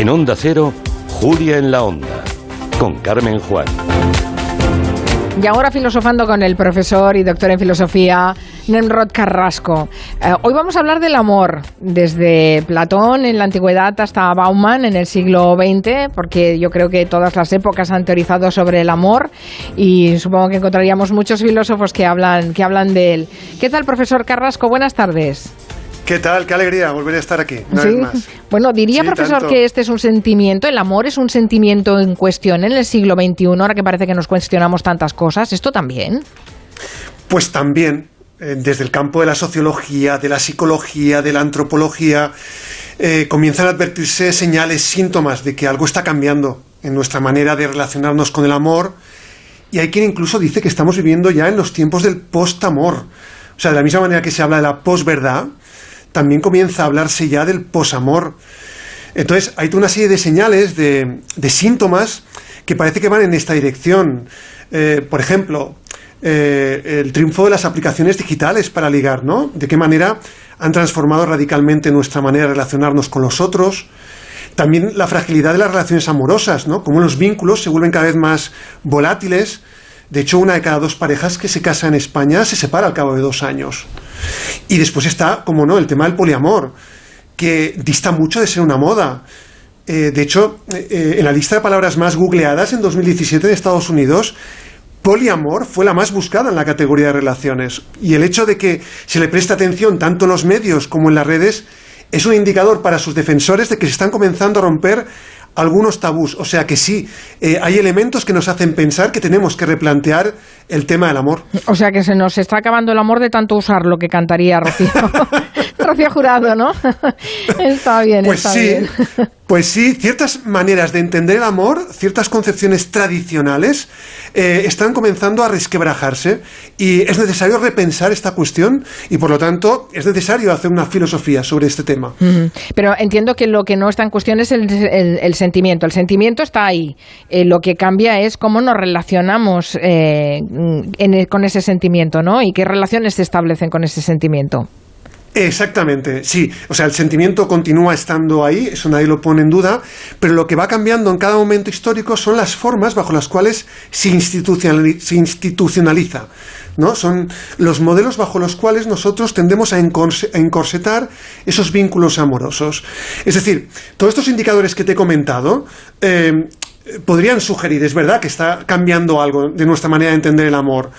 En Onda Cero, Julia en la Onda, con Carmen Juan. Y ahora filosofando con el profesor y doctor en filosofía Nemrod Carrasco. Eh, hoy vamos a hablar del amor, desde Platón en la antigüedad hasta Bauman en el siglo XX, porque yo creo que todas las épocas han teorizado sobre el amor y supongo que encontraríamos muchos filósofos que hablan, que hablan de él. ¿Qué tal, profesor Carrasco? Buenas tardes. ¿Qué tal? Qué alegría volver a estar aquí. Una vez más. Bueno, diría, profesor, que este es un sentimiento, el amor es un sentimiento en cuestión en el siglo XXI, ahora que parece que nos cuestionamos tantas cosas. ¿Esto también? Pues también, eh, desde el campo de la sociología, de la psicología, de la antropología, eh, comienzan a advertirse señales, síntomas de que algo está cambiando en nuestra manera de relacionarnos con el amor. Y hay quien incluso dice que estamos viviendo ya en los tiempos del post-amor. O sea, de la misma manera que se habla de la posverdad, también comienza a hablarse ya del posamor. Entonces, hay una serie de señales, de, síntomas que parece que van en esta dirección. Eh, por ejemplo, eh, el triunfo de las aplicaciones digitales para ligar, ¿no? De qué manera han transformado radicalmente nuestra manera de relacionarnos con los otros. También la fragilidad de las relaciones amorosas, ¿no? Cómo los vínculos se vuelven cada vez más volátiles. De hecho, una de cada dos parejas que se casa en España se separa al cabo de dos años. Y después está, como no, el tema del poliamor, que dista mucho de ser una moda. Eh, de hecho, eh, en la lista de palabras más googleadas en 2017 en Estados Unidos, poliamor fue la más buscada en la categoría de relaciones. Y el hecho de que se le preste atención tanto en los medios como en las redes es un indicador para sus defensores de que se están comenzando a romper algunos tabús. O sea que sí, eh, hay elementos que nos hacen pensar que tenemos que replantear el tema del amor. O sea que se nos está acabando el amor de tanto usar lo que cantaría Rocío. Rocío Jurado, ¿no? está bien, pues está sí, bien. Pues sí, ciertas maneras de entender el amor, ciertas concepciones tradicionales, eh, están comenzando a resquebrajarse y es necesario repensar esta cuestión y por lo tanto es necesario hacer una filosofía sobre este tema. Pero entiendo que lo que no está en cuestión es el, sentimiento. El sentimiento está ahí. Eh, lo que cambia es cómo nos relacionamos eh, con ese sentimiento, ¿no? Y qué relaciones se establecen con ese sentimiento. Exactamente, sí. O sea, el sentimiento continúa estando ahí, eso nadie lo pone en duda, pero lo que va cambiando en cada momento histórico son las formas bajo las cuales se, institucionaliza. ¿no? Son los modelos bajo los cuales nosotros tendemos a, encorsetar esos vínculos amorosos. Es decir, todos estos indicadores que te he comentado eh, podrían sugerir, es verdad que está cambiando algo de nuestra manera de entender el amor,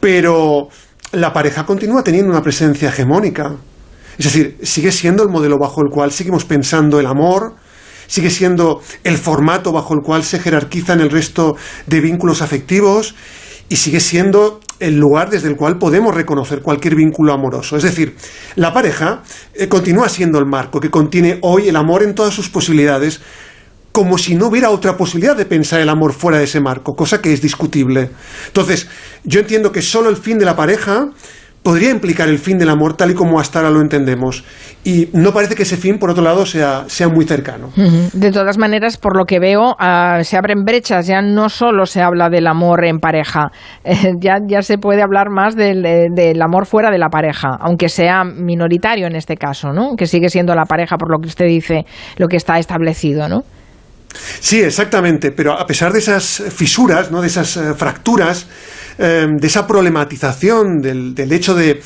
pero la pareja continúa teniendo una presencia hegemónica. Es decir, sigue siendo el modelo bajo el cual seguimos pensando el amor, sigue siendo el formato bajo el cual se jerarquizan el resto de vínculos afectivos y sigue siendo el lugar desde el cual podemos reconocer cualquier vínculo amoroso. Es decir, la pareja eh, continúa siendo el marco que contiene hoy el amor en todas sus posibilidades, como si no hubiera otra posibilidad de pensar el amor fuera de ese marco, cosa que es discutible. Entonces, yo entiendo que solo el fin de la pareja podría implicar el fin del amor tal y como hasta ahora lo entendemos. Y no parece que ese fin, por otro lado, sea, sea muy cercano. De todas maneras, por lo que veo, ah, se abren brechas. Ya no solo se habla del amor en pareja, eh, ya, ya se puede hablar más del, del, amor fuera de la pareja, aunque sea minoritario en este caso, ¿no? Que sigue siendo la pareja, por lo que usted dice, lo que está establecido, ¿no? Sí, exactamente, pero a pesar de esas fisuras, ¿no? de esas eh, fracturas, eh, de esa problematización del, hecho de,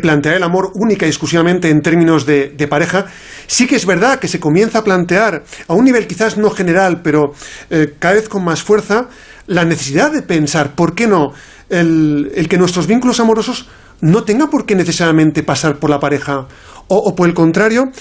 plantear el amor única y exclusivamente en términos de, pareja, sí que es verdad que se comienza a plantear, a un nivel quizás no general, pero eh, cada vez con más fuerza, la necesidad de pensar, ¿por qué no? El, que nuestros vínculos amorosos no tengan por qué necesariamente pasar por la pareja, o, por el contrario,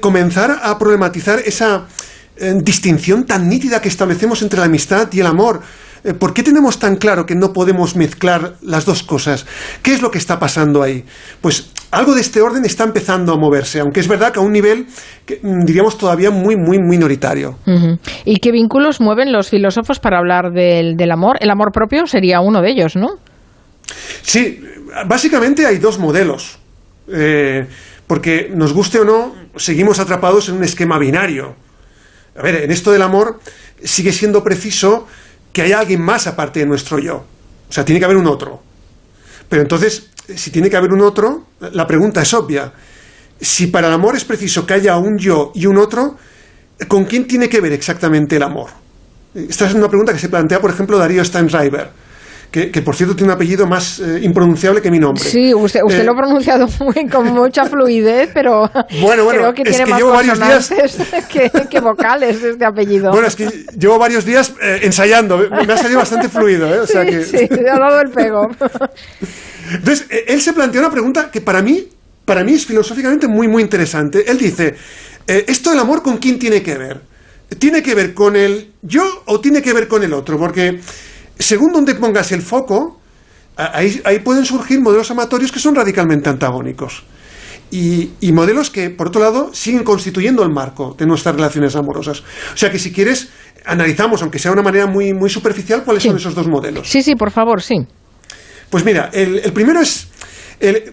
comenzar a problematizar esa distinción tan nítida que establecemos entre la amistad y el amor. Eh, ¿Por qué tenemos tan claro que no podemos mezclar las dos cosas? ¿Qué es lo que está pasando ahí? Pues algo de este orden está empezando a moverse, aunque es verdad que a un nivel, que, mm, diríamos, todavía muy, muy minoritario. ¿Y qué vínculos mueven los filósofos para hablar del, amor? El amor propio sería uno de ellos, ¿no? Sí, básicamente hay dos modelos. Eh, porque nos guste o no, seguimos atrapados en un esquema binario a ver, en esto del amor sigue siendo preciso que haya alguien más aparte de nuestro yo. O sea, tiene que haber un otro. Pero entonces, si tiene que haber un otro, la pregunta es obvia. Si para el amor es preciso que haya un yo y un otro, ¿con quién tiene que ver exactamente el amor? Esta es una pregunta que se plantea, por ejemplo, Darío Steinreiber que, por cierto tiene un apellido más eh, impronunciable que mi nombre. Sí, usted, usted eh, lo ha pronunciado muy, con mucha fluidez, pero bueno, bueno, creo que tiene más llevo varios días que, vocales este apellido. Bueno, es que llevo varios días eh, ensayando, me ha salido bastante fluido, ¿eh? O sea sí, que... sí, ha dado el pego. Entonces, él se plantea una pregunta que para mí, para mí es filosóficamente muy, muy interesante. Él dice, ¿esto del amor con quién tiene que ver? ¿Tiene que ver con el yo o tiene que ver con el otro? Porque según donde pongas el foco, ahí, pueden surgir modelos amatorios que son radicalmente antagónicos. Y, modelos que, por otro lado, siguen constituyendo el marco de nuestras relaciones amorosas. O sea que si quieres, analizamos, aunque sea de una manera muy, muy superficial, cuáles son esos dos modelos. Sí, sí, por favor, sí. Pues mira, el, primero es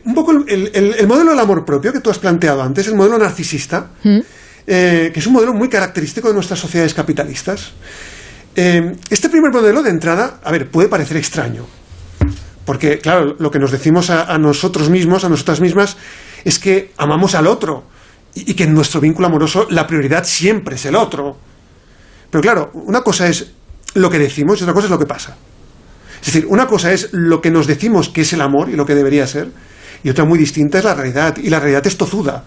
un poco el, modelo del amor propio que tú has planteado antes, el modelo narcisista, ¿Mm? eh, que es un modelo muy característico de nuestras sociedades capitalistas. Eh, este primer modelo de entrada, a ver, puede parecer extraño. Porque, claro, lo que nos decimos a, nosotros mismos, a nosotras mismas, es que amamos al otro y, que en nuestro vínculo amoroso la prioridad siempre es el otro. Pero claro, una cosa es lo que decimos y otra cosa es lo que pasa. Es decir, una cosa es lo que nos decimos que es el amor y lo que debería ser, y otra muy distinta es la realidad, y la realidad es tozuda.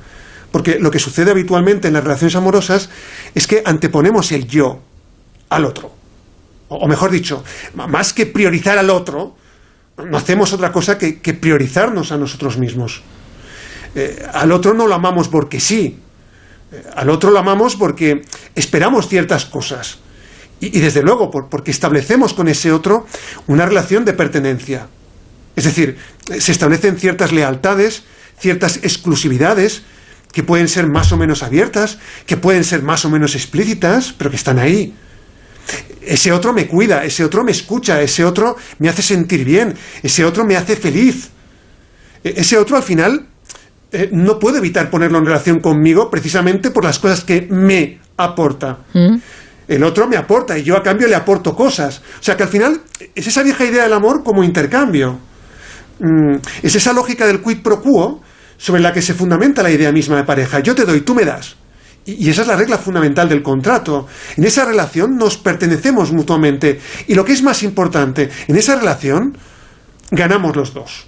Porque lo que sucede habitualmente en las relaciones amorosas es que anteponemos el yo, al otro. O, mejor dicho, más que priorizar al otro, no hacemos otra cosa que, priorizarnos a nosotros mismos. Eh, al otro no lo amamos porque sí. Eh, al otro lo amamos porque esperamos ciertas cosas. Y, desde luego, porque establecemos con ese otro una relación de pertenencia. Es decir, se establecen ciertas lealtades, ciertas exclusividades, que pueden ser más o menos abiertas, que pueden ser más o menos explícitas, pero que están ahí ese otro me cuida, ese otro me escucha, ese otro me hace sentir bien, ese otro me hace feliz. E, ese otro al final eh, no puedo evitar ponerlo en relación conmigo precisamente por las cosas que me aporta. Mm. El otro me aporta y yo a cambio le aporto cosas. O sea que al final es esa vieja idea del amor como intercambio. Mm, es esa lógica del quid pro quo sobre la que se fundamenta la idea misma de pareja. Yo te doy, tú me das. Y esa es la regla fundamental del contrato. En esa relación nos pertenecemos mutuamente. Y lo que es más importante, en esa relación ganamos los dos.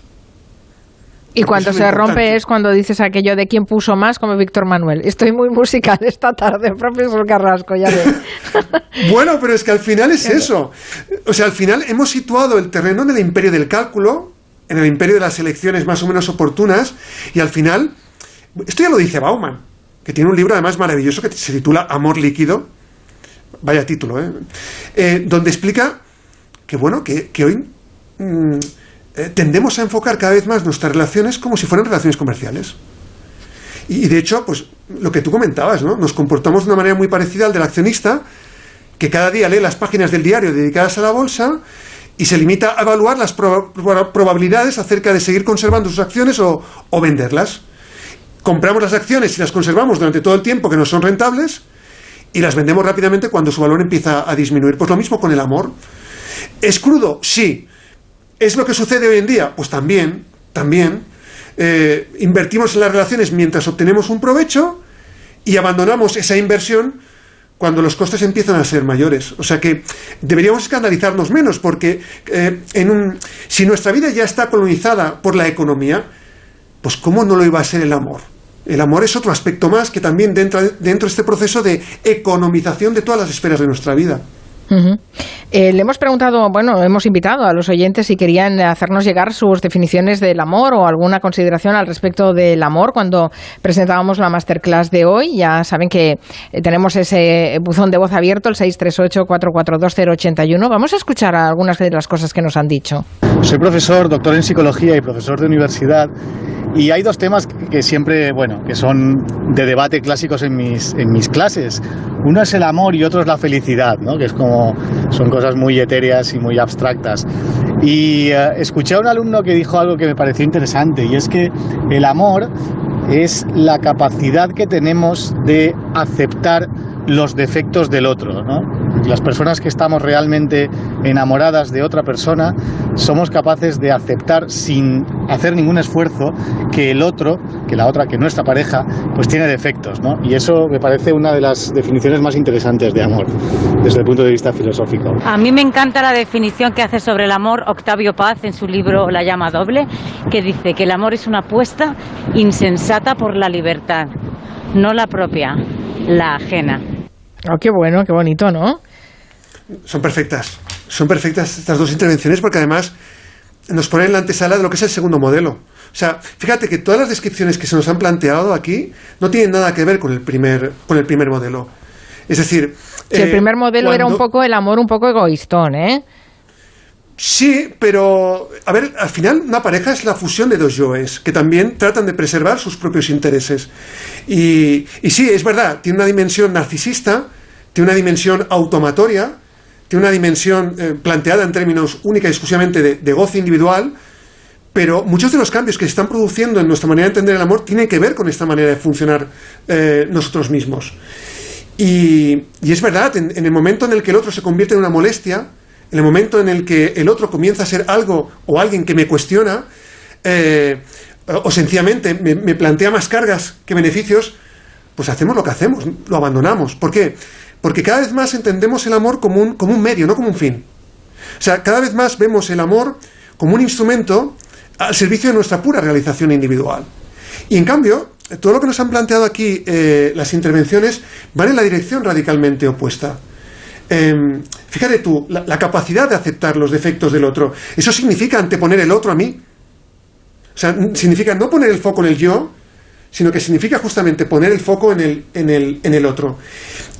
Y cuando se rompe es cuando dices aquello de quién puso más, como Víctor Manuel. Estoy muy musical esta tarde, profesor Carrasco, ya ves. bueno, pero es que al final es eso. O sea, al final hemos situado el terreno en el imperio del cálculo, en el imperio de las elecciones más o menos oportunas, y al final, esto ya lo dice Bauman que tiene un libro además maravilloso que se titula Amor líquido, vaya título, ¿eh? eh donde explica que, bueno, que, hoy mm, eh, tendemos a enfocar cada vez más nuestras relaciones como si fueran relaciones comerciales. Y, de hecho, pues lo que tú comentabas, ¿no? Nos comportamos de una manera muy parecida al del accionista, que cada día lee las páginas del diario dedicadas a la bolsa y se limita a evaluar las probabilidades acerca de seguir conservando sus acciones o venderlas compramos las acciones y las conservamos durante todo el tiempo que no son rentables y las vendemos rápidamente cuando su valor empieza a disminuir. Pues lo mismo con el amor. ¿Es crudo? Sí. ¿Es lo que sucede hoy en día? Pues también, también. Eh, invertimos en las relaciones mientras obtenemos un provecho y abandonamos esa inversión cuando los costes empiezan a ser mayores. O sea que deberíamos escandalizarnos menos porque eh, si nuestra vida ya está colonizada por la economía, pues ¿cómo no lo iba a ser el amor? El amor es otro aspecto más que también dentro, dentro de este proceso de economización de todas las esferas de nuestra vida. Eh, le hemos preguntado, bueno, hemos invitado a los oyentes si querían hacernos llegar sus definiciones del amor o alguna consideración al respecto del amor cuando presentábamos la masterclass de hoy. Ya saben que eh, tenemos ese buzón de voz abierto, el 638-442-081. Vamos a escuchar algunas de las cosas que nos han dicho. Soy profesor, doctor en psicología y profesor de universidad y hay dos temas que siempre, bueno, que son de debate clásicos en mis, en mis clases. Uno es el amor y otro es la felicidad, ¿no? Que es como, son cosas muy etéreas y muy abstractas. Y eh, escuché a un alumno que dijo algo que me pareció interesante y es que el amor es la capacidad que tenemos de aceptar los defectos del otro. ¿no? Las personas que estamos realmente enamoradas de otra persona somos capaces de aceptar sin hacer ningún esfuerzo que el otro, que la otra, que nuestra pareja, pues tiene defectos. ¿no? Y eso me parece una de las definiciones más interesantes de amor desde el punto de vista filosófico. A mí me encanta la definición que hace sobre el amor Octavio Paz en su libro La llama doble, que dice que el amor es una apuesta insensata por la libertad, no la propia, la ajena. Oh, qué bueno, qué bonito, ¿no? Son perfectas. Son perfectas estas dos intervenciones porque además nos ponen en la antesala de lo que es el segundo modelo. O sea, fíjate que todas las descripciones que se nos han planteado aquí no tienen nada que ver con el primer, con el primer modelo. Es decir... Si el eh, primer modelo era un poco el amor un poco egoístón, ¿eh? Sí, pero a ver, al final una pareja es la fusión de dos yoes que también tratan de preservar sus propios intereses. Y, sí, es verdad, tiene una dimensión narcisista, tiene una dimensión automatoria, tiene una dimensión eh, planteada en términos única y exclusivamente de, de individual, pero muchos de los cambios que se están produciendo en nuestra manera de entender el amor tienen que ver con esta manera de funcionar eh, nosotros mismos. Y, y es verdad, en, en el momento en el que el otro se convierte en una molestia, en el momento en el que el otro comienza a ser algo o alguien que me cuestiona, eh, o sencillamente me, me plantea más cargas que beneficios, pues hacemos lo que hacemos, lo abandonamos. ¿Por qué? Porque cada vez más entendemos el amor como un, como un medio, no como un fin. O sea, cada vez más vemos el amor como un instrumento al servicio de nuestra pura realización individual. Y en cambio, todo lo que nos han planteado aquí eh, las intervenciones van en la dirección radicalmente opuesta. Em, fíjate tú, la, la capacidad de aceptar los defectos del otro, eso significa anteponer el otro a mí. O sea, significa no poner el foco en el yo, sino que significa justamente poner el foco en el, en el, en el otro.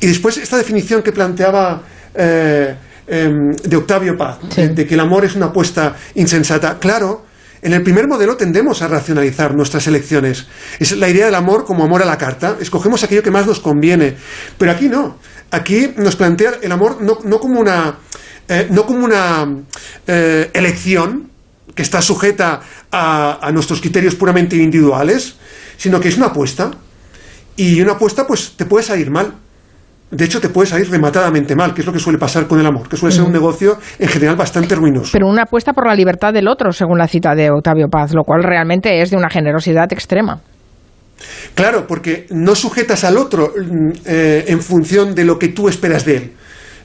Y después esta definición que planteaba eh, em, de Octavio Paz, de, de que el amor es una apuesta insensata. Claro, en el primer modelo tendemos a racionalizar nuestras elecciones. Es la idea del amor como amor a la carta. Escogemos aquello que más nos conviene. Pero aquí no. Aquí nos plantea el amor no, como una, eh, no como una eh, elección que está sujeta a, a nuestros criterios puramente individuales, sino que es una apuesta. Y una apuesta, pues, te puede salir mal. De hecho, te puede salir rematadamente mal, que es lo que suele pasar con el amor, que suele ser un negocio en general bastante ruinoso. Pero una apuesta por la libertad del otro, según la cita de Octavio Paz, lo cual realmente es de una generosidad extrema. Claro, porque no sujetas al otro mm, eh, en función de lo que tú esperas de él.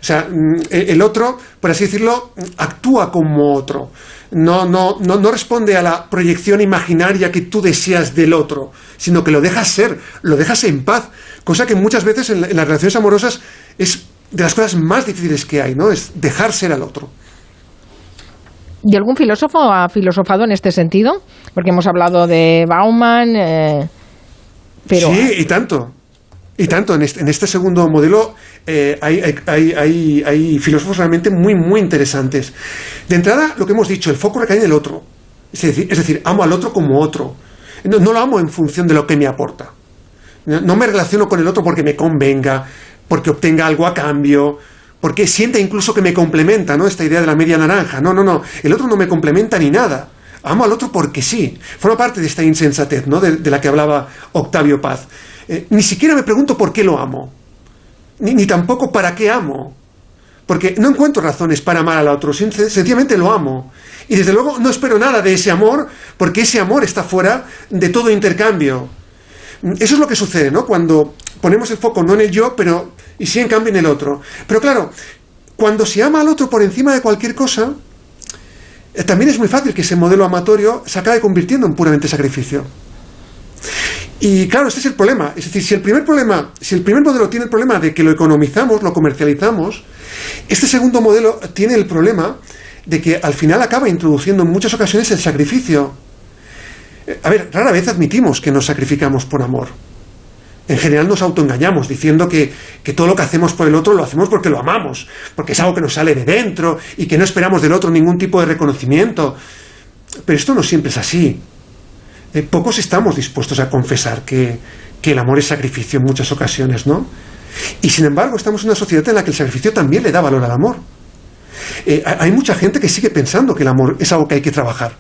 O sea, mm, el otro, por así decirlo, actúa como otro. No, no, no, no responde a la proyección imaginaria que tú deseas del otro, sino que lo dejas ser, lo dejas en paz. Cosa que muchas veces en, la- en las relaciones amorosas es de las cosas más difíciles que hay, ¿no? Es dejar ser al otro. ¿Y algún filósofo ha filosofado en este sentido? Porque hemos hablado de Bauman, eh, pero Sí, y tanto. Y tanto, en este, en este segundo modelo eh, hay, hay- hay- hay- hay filósofos realmente muy, muy interesantes. De entrada, lo que hemos dicho, el foco recae en el otro. Es decir, es decir amo al otro como otro. No, no lo amo en función de lo que me aporta. No, me relaciono con el otro porque me convenga, porque obtenga algo a cambio, porque sienta incluso que me complementa, ¿no? Esta idea de la media naranja. No, no, no. El otro no me complementa ni nada. Amo al otro porque sí. Forma parte de esta insensatez, ¿no? De, la que hablaba Octavio Paz. Eh, ni siquiera me pregunto por qué lo amo. Ni, tampoco para qué amo. Porque no encuentro razones para amar al otro. Sen- Sencillamente lo amo. Y desde luego no espero nada de ese amor, porque ese amor está fuera de todo intercambio. Eso es lo que sucede, ¿no? Cuando ponemos el foco no en el yo, pero y sí en cambio en el otro. Pero claro, cuando se ama al otro por encima de cualquier cosa, eh, también es muy fácil que ese modelo amatorio se acabe convirtiendo en puramente sacrificio. Y claro, este es el problema. Es decir, si el primer problema, si el primer modelo tiene el problema de que lo economizamos, lo comercializamos, este segundo modelo tiene el problema de que al final acaba introduciendo en muchas ocasiones el sacrificio. A ver, rara vez admitimos que nos sacrificamos por amor. En general nos autoengañamos diciendo que, que todo lo que hacemos por el otro lo hacemos porque lo amamos, porque es algo que nos sale de dentro y que no esperamos del otro ningún tipo de reconocimiento. Pero esto no siempre es así. Eh, pocos estamos dispuestos a confesar que, que el amor es sacrificio en muchas ocasiones, ¿no? Y sin embargo estamos en una sociedad en la que el sacrificio también le da valor al amor. Eh, ha- hay mucha gente que sigue pensando que el amor es algo que hay que trabajar.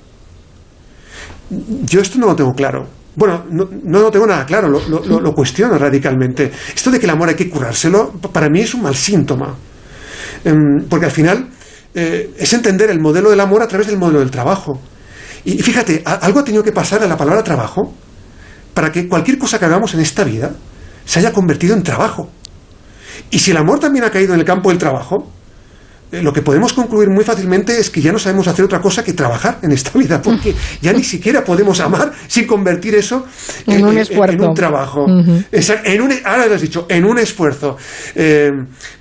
Yo esto no lo tengo claro. Bueno, no, no tengo nada claro, lo, lo, lo, cuestiono radicalmente. Esto de que el amor hay que curárselo, para mí es un mal síntoma. Em, porque al final eh, es entender el modelo del amor a través del modelo del trabajo. Y, fíjate, algo ha tenido que pasar a la palabra trabajo para que cualquier cosa que hagamos en esta vida se haya convertido en trabajo. Y si el amor también ha caído en el campo del trabajo, lo que podemos concluir muy fácilmente es que ya no sabemos hacer otra cosa que trabajar en esta vida, porque ya ni siquiera podemos amar sin convertir eso en, un, esfuerzo. En, un trabajo. en un, ahora lo has dicho, en un esfuerzo. Eh,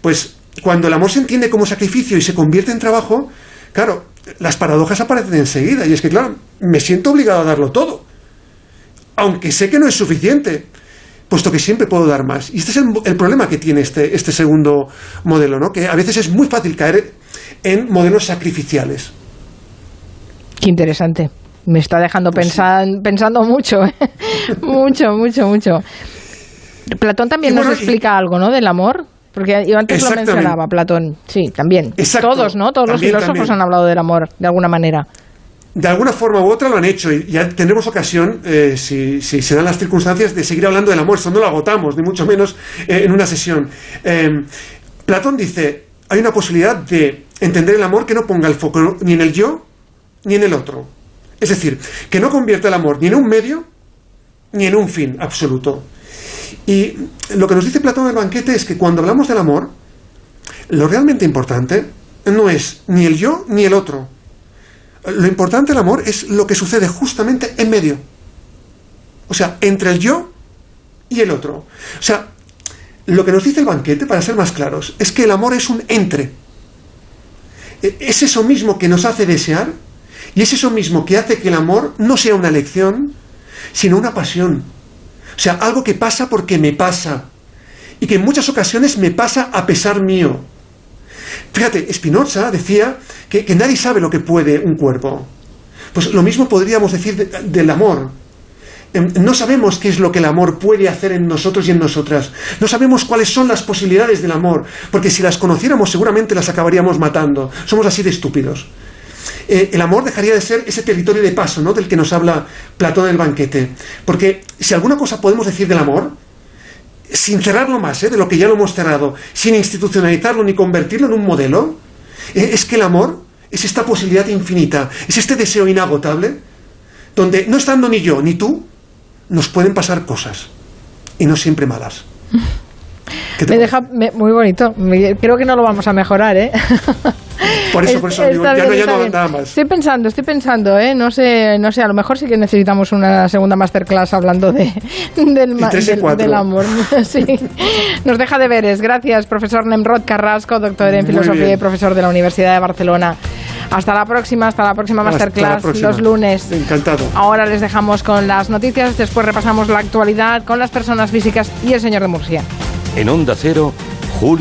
pues cuando el amor se entiende como sacrificio y se convierte en trabajo, claro, las paradojas aparecen enseguida. Y es que, claro, me siento obligado a darlo todo. Aunque sé que no es suficiente puesto que siempre puedo dar más. Y este es el, problema que tiene este, este segundo modelo, ¿no? que a veces es muy fácil caer en modelos sacrificiales. Qué interesante. Me está dejando pues pensando mucho, ¿eh? mucho, mucho, mucho. Platón también nos explica algo, ¿no? Del amor. Porque yo antes lo mencionaba, Platón. Sí, también. Todos, ¿no? Todos los filósofos han hablado del amor, de alguna manera de alguna forma u otra lo han hecho y ya tendremos ocasión, eh, si, se dan las circunstancias, de seguir hablando del amor. Esto no lo agotamos, ni mucho menos eh, en una sesión. Em, Platón dice, hay una posibilidad de entender el amor que no ponga el foco ni en el yo ni en el otro. Es decir, que no convierta el amor ni en un medio ni en un fin absoluto. Y lo que nos dice Platón en el banquete es que cuando hablamos del amor, lo realmente importante no es ni el yo ni el otro, lo importante del amor es lo que sucede justamente en medio. O sea, entre el yo y el otro. O sea, lo que nos dice el banquete, para ser más claros, es que el amor es un entre. E, es eso mismo que nos hace desear y es eso mismo que hace que el amor no sea una elección, sino una pasión. O sea, algo que pasa porque me pasa y que en muchas ocasiones me pasa a pesar mío. Fíjate, Spinoza decía que, nadie sabe lo que puede un cuerpo. Pues lo mismo podríamos decir del amor. Em, no sabemos qué es lo que el amor puede hacer en nosotros y en nosotras. No sabemos cuáles son las posibilidades del amor, porque si las conociéramos seguramente las acabaríamos matando. Somos así de estúpidos. Eh, el amor dejaría de ser ese territorio de paso ¿no? del que nos habla Platón en el banquete. Porque si alguna cosa podemos decir del amor, sin cerrarlo más ¿eh? de lo que ya lo hemos cerrado, sin institucionalizarlo ni convertirlo en un modelo, eh, es que el amor es esta posibilidad infinita, es este deseo inagotable, donde no estando ni yo ni tú, nos pueden pasar cosas, y no siempre malas. Me deja muy bonito. creo que no lo vamos a mejorar, ¿eh? Por eso, por eso, digo, ya, no, ya no nada más. Estoy pensando, estoy pensando, ¿eh? No sé, no sé, a lo mejor sí que necesitamos una segunda masterclass hablando de, del, del, amor. sí. Nos deja deberes. Gracias, profesor Nemrod Carrasco, doctor en filosofía y profesor de la Universidad de Barcelona. Hasta la próxima, hasta la próxima masterclass los lunes. Encantado. Ahora les dejamos con las noticias, después repasamos la actualidad con las personas físicas y el señor de Murcia. En Onda Cero, Julia.